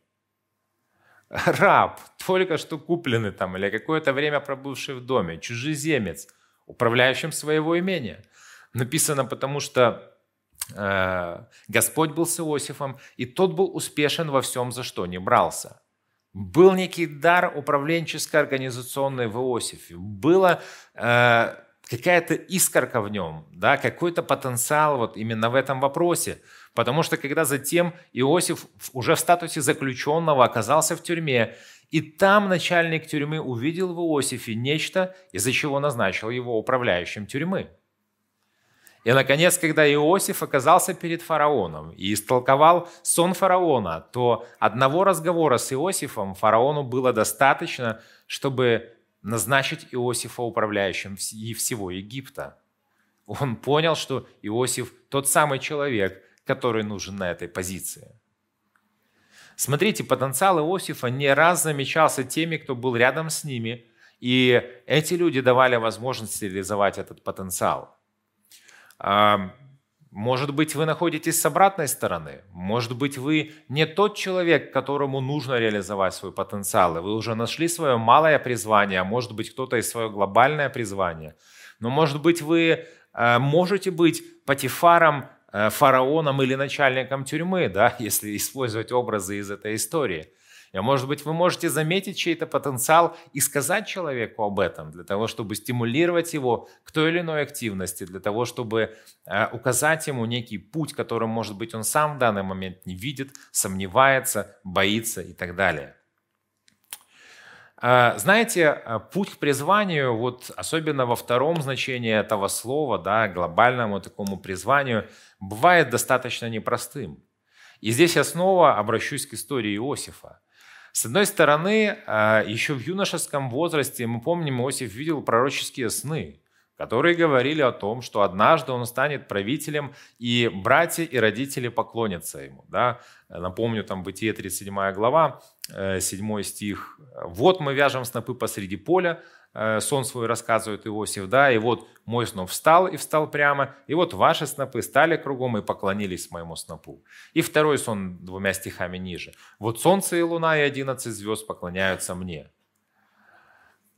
Раб, только что купленный там, или какое-то время пробывший в доме, чужеземец, управляющим своего имения. Написано потому, что Э, Господь был с Иосифом, и тот был успешен во всем, за что не брался. Был некий дар управленческой организационной в Иосифе. Была э, какая-то искорка в нем, да, какой-то потенциал вот именно в этом вопросе. Потому что когда затем Иосиф уже в статусе заключенного оказался в тюрьме, и там начальник тюрьмы увидел в Иосифе нечто, из-за чего назначил его управляющим тюрьмы. И, наконец, когда Иосиф оказался перед фараоном и истолковал сон фараона, то одного разговора с Иосифом фараону было достаточно, чтобы назначить Иосифа управляющим и всего Египта. Он понял, что Иосиф тот самый человек, который нужен на этой позиции. Смотрите, потенциал Иосифа не раз замечался теми, кто был рядом с ними, и эти люди давали возможность реализовать этот потенциал. Может быть, вы находитесь с обратной стороны. Может быть, вы не тот человек, которому нужно реализовать свой потенциал. И вы уже нашли свое малое призвание, а может быть, кто-то и свое глобальное призвание. Но может быть, вы э, можете быть патифаром, э, фараоном или начальником тюрьмы, да, если использовать образы из этой истории – и, может быть, вы можете заметить чей-то потенциал и сказать человеку об этом, для того, чтобы стимулировать его к той или иной активности, для того, чтобы э, указать ему некий путь, которым, может быть, он сам в данный момент не видит, сомневается, боится и так далее. Э, знаете, путь к призванию, вот особенно во втором значении этого слова, да, глобальному такому призванию, бывает достаточно непростым. И здесь я снова обращусь к истории Иосифа. С одной стороны, а, еще в юношеском возрасте, мы помним, Иосиф видел пророческие сны, которые говорили о том, что однажды он станет правителем, и братья и родители поклонятся ему. Да? Напомню, там Бытие 37 глава, 7 э, стих. «Вот мы вяжем снопы посреди поля, сон свой рассказывает Иосиф, да, и вот мой снов встал и встал прямо, и вот ваши снопы стали кругом и поклонились моему снопу. И второй сон двумя стихами ниже. Вот солнце и луна и одиннадцать звезд поклоняются мне.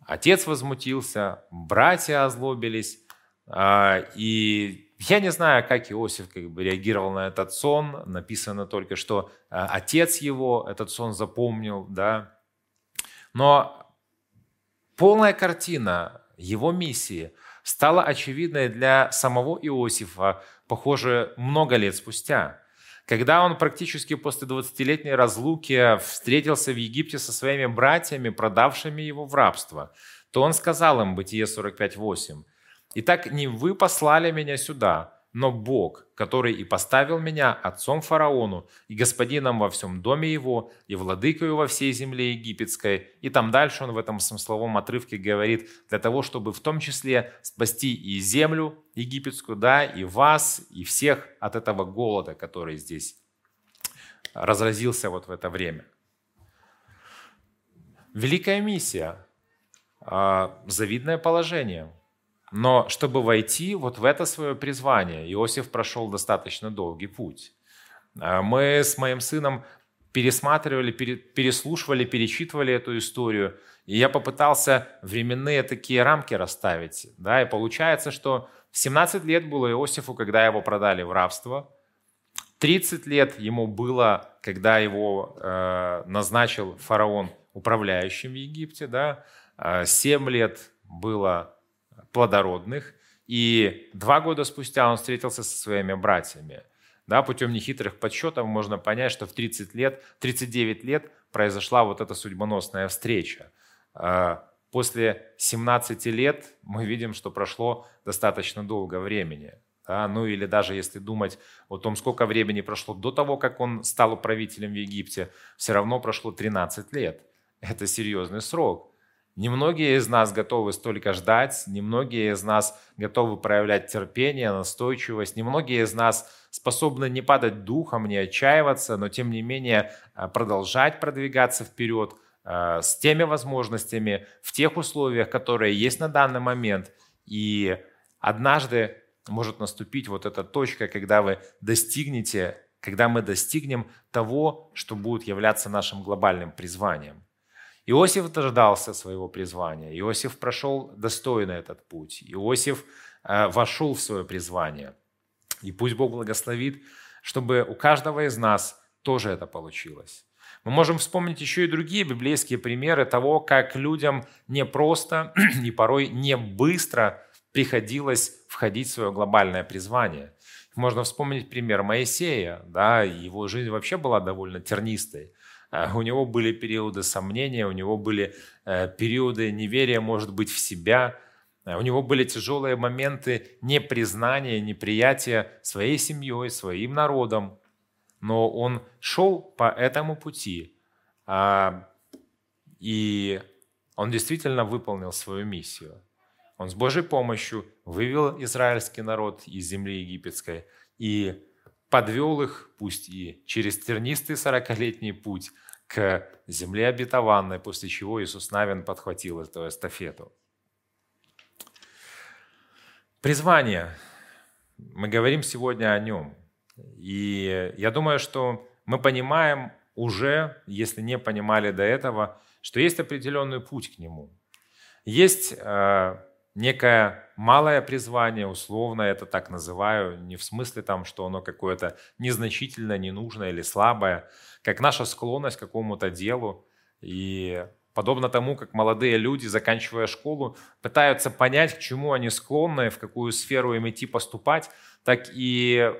Отец возмутился, братья озлобились, а, и я не знаю, как Иосиф как бы реагировал на этот сон. Написано только, что а, отец его этот сон запомнил, да. Но Полная картина его миссии стала очевидной для самого Иосифа, похоже, много лет спустя. Когда он практически после 20-летней разлуки встретился в Египте со своими братьями, продавшими его в рабство, то он сказал им, Бытие 45.8, «Итак, не вы послали меня сюда, но Бог, который и поставил меня отцом фараону и господином во всем доме его, и владыкою во всей земле египетской. И там дальше он в этом смысловом отрывке говорит, для того, чтобы в том числе спасти и землю египетскую, да, и вас, и всех от этого голода, который здесь разразился вот в это время. Великая миссия, а, завидное положение – но чтобы войти вот в это свое призвание, Иосиф прошел достаточно долгий путь. А мы с моим сыном пересматривали, переслушивали, перечитывали эту историю, и я попытался временные такие рамки расставить. Да, и получается, что 17 лет было Иосифу, когда его продали в рабство, 30 лет ему было, когда его э, назначил фараон управляющим в Египте, да, 7 лет было плодородных, и два года спустя он встретился со своими братьями. Да, путем нехитрых подсчетов можно понять, что в 30 лет, 39 лет произошла вот эта судьбоносная встреча. А, после 17 лет мы видим, что прошло достаточно долго времени. Да, ну или даже если думать о том, сколько времени прошло до того, как он стал управителем в Египте, все равно прошло 13 лет. Это серьезный срок. Немногие из нас готовы столько ждать, немногие из нас готовы проявлять терпение, настойчивость, немногие из нас способны не падать духом, не отчаиваться, но тем не менее э, продолжать продвигаться вперед э, с теми возможностями, в тех условиях, которые есть на данный момент. И однажды может наступить вот эта точка, когда вы достигнете, когда мы достигнем того, что будет являться нашим глобальным призванием. Иосиф дождался своего призвания. Иосиф прошел достойно этот путь. Иосиф э, вошел в свое призвание. И пусть Бог благословит, чтобы у каждого из нас тоже это получилось. Мы можем вспомнить еще и другие библейские примеры того, как людям не просто и порой не быстро приходилось входить в свое глобальное призвание. Можно вспомнить пример Моисея. Да, его жизнь вообще была довольно тернистой. А, у него были периоды сомнения, у него были э, периоды неверия, может быть, в себя. У него были тяжелые моменты непризнания, неприятия своей семьей, своим народом. Но он шел по этому пути. А, и он действительно выполнил свою миссию. Он с Божьей помощью вывел израильский народ из земли египетской и подвел их, пусть и через тернистый сорокалетний путь, к земле обетованной, после чего Иисус Навин подхватил эту эстафету. Призвание. Мы говорим сегодня о нем. И я думаю, что мы понимаем уже, если не понимали до этого, что есть определенный путь к нему. Есть э, некое малое призвание, условно это так называю, не в смысле там, что оно какое-то незначительное, ненужное или слабое, как наша склонность к какому-то делу. И подобно тому, как молодые люди, заканчивая школу, пытаются понять, к чему они склонны, в какую сферу им идти поступать, так и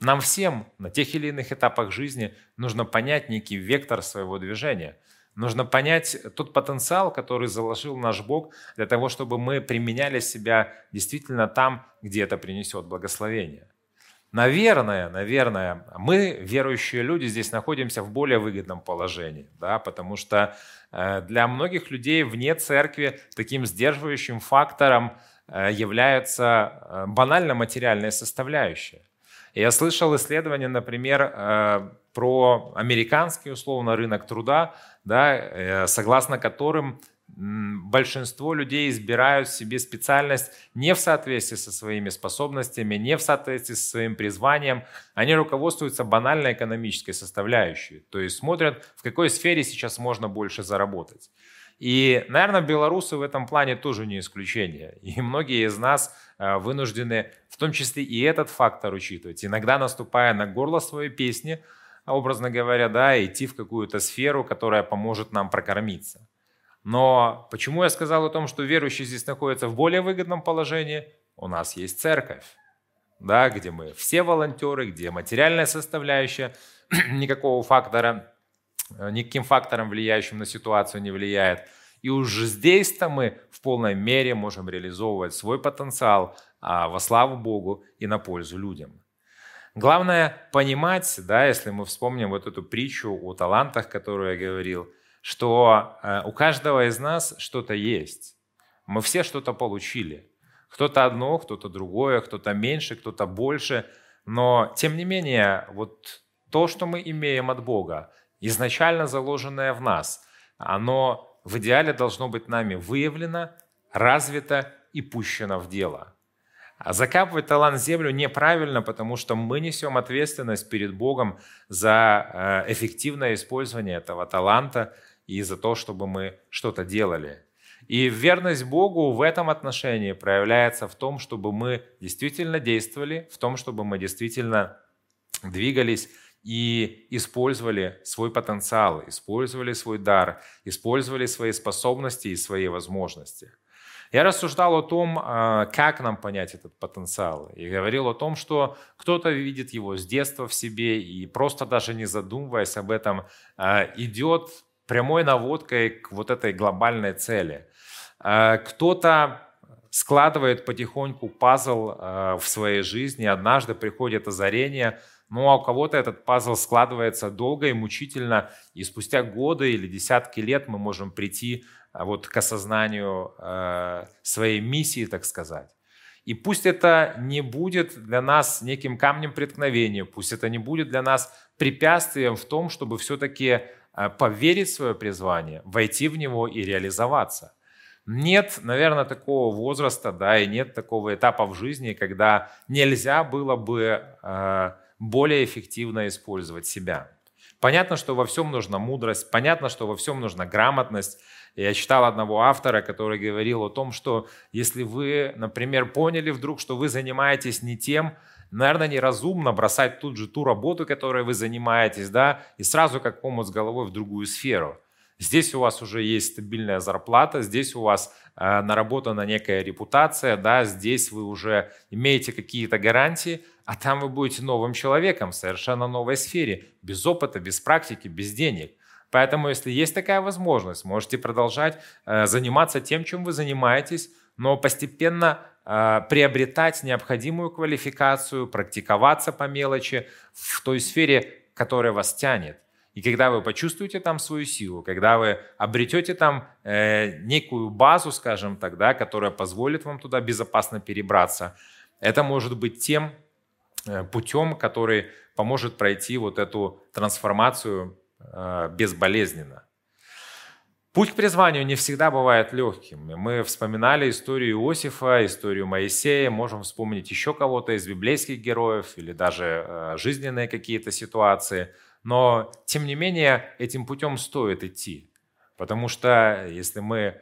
нам всем на тех или иных этапах жизни нужно понять некий вектор своего движения – Нужно понять тот потенциал, который заложил наш Бог для того, чтобы мы применяли себя действительно там, где это принесет благословение. Наверное, наверное, мы, верующие люди, здесь находимся в более выгодном положении, да, потому что э, для многих людей вне церкви таким сдерживающим фактором э, является э, банально материальная составляющая. Я слышал исследования, например, про американский условно рынок труда, да, э, согласно которым большинство людей избирают себе специальность не в соответствии со своими способностями, не в соответствии со своим призванием. Они руководствуются банально экономической составляющей. То есть смотрят, в какой сфере сейчас можно больше заработать. И, наверное, белорусы в этом плане тоже не исключение. И многие из нас э, вынуждены в том числе и этот фактор учитывать. Иногда наступая на горло своей песни – образно говоря, да, идти в какую-то сферу, которая поможет нам прокормиться. Но почему я сказал о том, что верующие здесь находятся в более выгодном положении? У нас есть церковь, да, где мы все волонтеры, где материальная составляющая никакого фактора, э, никаким фактором, влияющим на ситуацию, не влияет. И уже здесь-то мы в полной мере можем реализовывать свой потенциал а, во славу Богу и на пользу людям. Главное понимать, да, если мы вспомним вот эту притчу о талантах, которую я говорил, что э, у каждого из нас что-то есть. Мы все что-то получили. Кто-то одно, кто-то другое, кто-то меньше, кто-то больше. Но, тем не менее, вот то, что мы имеем от Бога, изначально заложенное в нас, оно в идеале должно быть нами выявлено, развито и пущено в дело. А закапывать талант в землю неправильно, потому что мы несем ответственность перед Богом за э, эффективное использование этого таланта и за то, чтобы мы что-то делали. И верность Богу в этом отношении проявляется в том, чтобы мы действительно действовали, в том, чтобы мы действительно двигались и использовали свой потенциал, использовали свой дар, использовали свои способности и свои возможности. Я рассуждал о том, а, как нам понять этот потенциал. И говорил о том, что кто-то видит его с детства в себе и просто даже не задумываясь об этом, а, идет прямой наводкой к вот этой глобальной цели. А, кто-то складывает потихоньку пазл в своей жизни, однажды приходит озарение, ну а у кого-то этот пазл складывается долго и мучительно, и спустя годы или десятки лет мы можем прийти вот к осознанию э, своей миссии, так сказать. И пусть это не будет для нас неким камнем преткновения, пусть это не будет для нас препятствием в том, чтобы все-таки э, поверить в свое призвание, войти в него и реализоваться. Нет, наверное, такого возраста, да, и нет такого этапа в жизни, когда нельзя было бы э, более эффективно использовать себя. Понятно, что во всем нужна мудрость, понятно, что во всем нужна грамотность, я читал одного автора, который говорил о том, что если вы, например, поняли вдруг, что вы занимаетесь не тем, наверное, неразумно бросать тут же ту работу, которой вы занимаетесь, да, и сразу как помощь с головой в другую сферу. Здесь у вас уже есть стабильная зарплата, здесь у вас э, наработана некая репутация, да, здесь вы уже имеете какие-то гарантии, а там вы будете новым человеком в совершенно новой сфере, без опыта, без практики, без денег. Поэтому, если есть такая возможность, можете продолжать э, заниматься тем, чем вы занимаетесь, но постепенно э, приобретать необходимую квалификацию, практиковаться по мелочи в той сфере, которая вас тянет. И когда вы почувствуете там свою силу, когда вы обретете там э, некую базу, скажем так, да, которая позволит вам туда безопасно перебраться, это может быть тем э, путем, который поможет пройти вот эту трансформацию безболезненно. Путь к призванию не всегда бывает легким. Мы вспоминали историю Иосифа, историю Моисея, можем вспомнить еще кого-то из библейских героев или даже э, жизненные какие-то ситуации – но, тем не менее, этим путем стоит идти. Потому что, если мы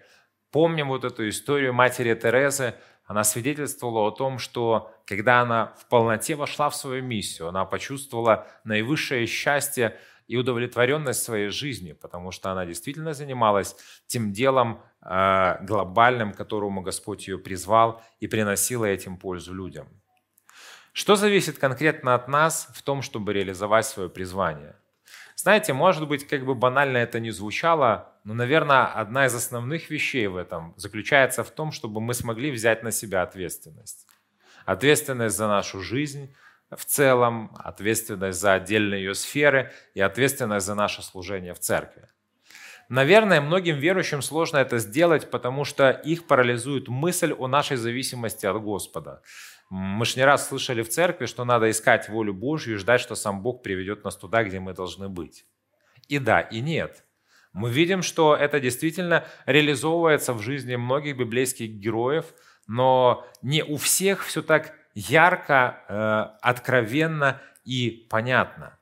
помним вот эту историю матери Терезы, она свидетельствовала о том, что когда она в полноте вошла в свою миссию, она почувствовала наивысшее счастье и удовлетворенность своей жизни, потому что она действительно занималась тем делом э, глобальным, которому Господь ее призвал, и приносила этим пользу людям. Что зависит конкретно от нас в том, чтобы реализовать свое призвание? Знаете, может быть, как бы банально это ни звучало, но, наверное, одна из основных вещей в этом заключается в том, чтобы мы смогли взять на себя ответственность. Ответственность за нашу жизнь в целом, ответственность за отдельные ее сферы и ответственность за наше служение в церкви. Наверное, многим верующим сложно это сделать, потому что их парализует мысль о нашей зависимости от Господа. Мы же не раз слышали в церкви, что надо искать волю Божью и ждать, что сам Бог приведет нас туда, где мы должны быть. И да, и нет. Мы видим, что это действительно реализовывается в жизни многих библейских героев, но не у всех все так ярко, э, откровенно и понятно.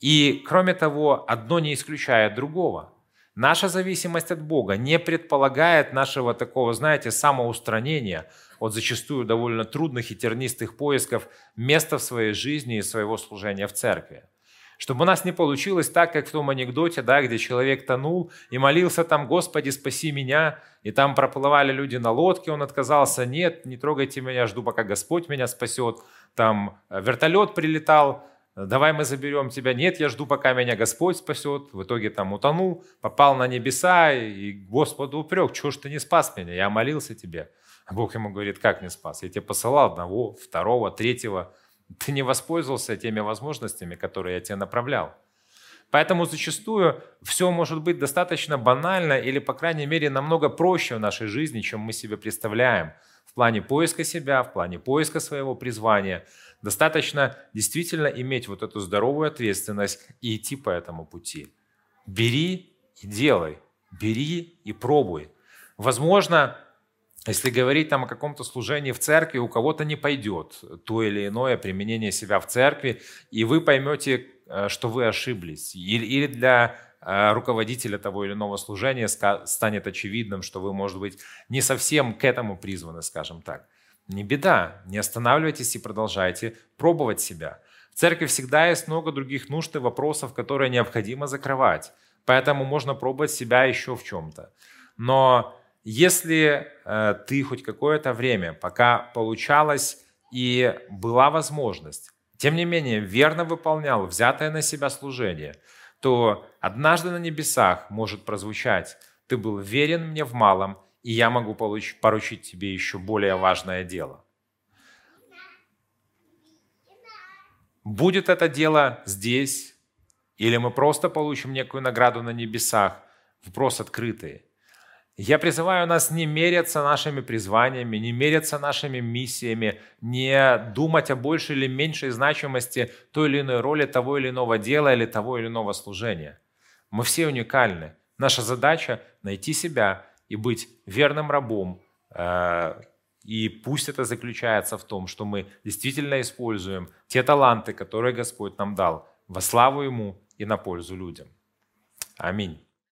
И кроме того, одно не исключает другого. Наша зависимость от Бога не предполагает нашего такого, знаете, самоустранения – от зачастую довольно трудных и тернистых поисков места в своей жизни и своего служения в церкви. Чтобы у нас не получилось так, как в том анекдоте, да, где человек тонул и молился там, «Господи, спаси меня», и там проплывали люди на лодке, он отказался, «Нет, не трогайте меня, жду, пока Господь меня спасет». Там э, вертолет прилетал, давай мы заберем тебя. Нет, я жду, пока меня Господь спасет. В итоге там утонул, попал на небеса, и Господу упрек, чего ж ты не спас меня, я молился тебе. А Бог ему говорит, как не спас? Я тебе посылал одного, второго, третьего. Ты не воспользовался теми возможностями, которые я тебе направлял. Поэтому зачастую все может быть достаточно банально или, по крайней мере, намного проще в нашей жизни, чем мы себе представляем. В плане поиска себя, в плане поиска своего призвания. Достаточно действительно иметь вот эту здоровую ответственность и идти по этому пути. Бери и делай. Бери и пробуй. Возможно, если говорить там о каком-то служении в церкви, у кого-то не пойдет то или иное применение себя в церкви, и вы поймете, э, что вы ошиблись. Или для э, руководителя того или иного служения станет очевидным, что вы, может быть, не совсем к этому призваны, скажем так. Не беда, не останавливайтесь и продолжайте пробовать себя. В церкви всегда есть много других нужд и вопросов, которые необходимо закрывать. Поэтому можно пробовать себя еще в чем-то. Но если э, ты хоть какое-то время, пока получалось и была возможность, тем не менее верно выполнял взятое на себя служение, то однажды на небесах может прозвучать «Ты был верен мне в малом, и я могу получ- поручить тебе еще более важное дело». Будет это дело здесь, или мы просто получим некую награду на небесах, вопрос открытый. Я призываю нас не меряться нашими призваниями, не меряться нашими миссиями, не думать о большей или меньшей значимости той или иной роли того или иного дела или того или иного служения. Мы все уникальны. Наша задача – найти себя и быть верным рабом. Э, и пусть это заключается в том, что мы действительно используем те таланты, которые Господь нам дал, во славу Ему и на пользу людям. Аминь.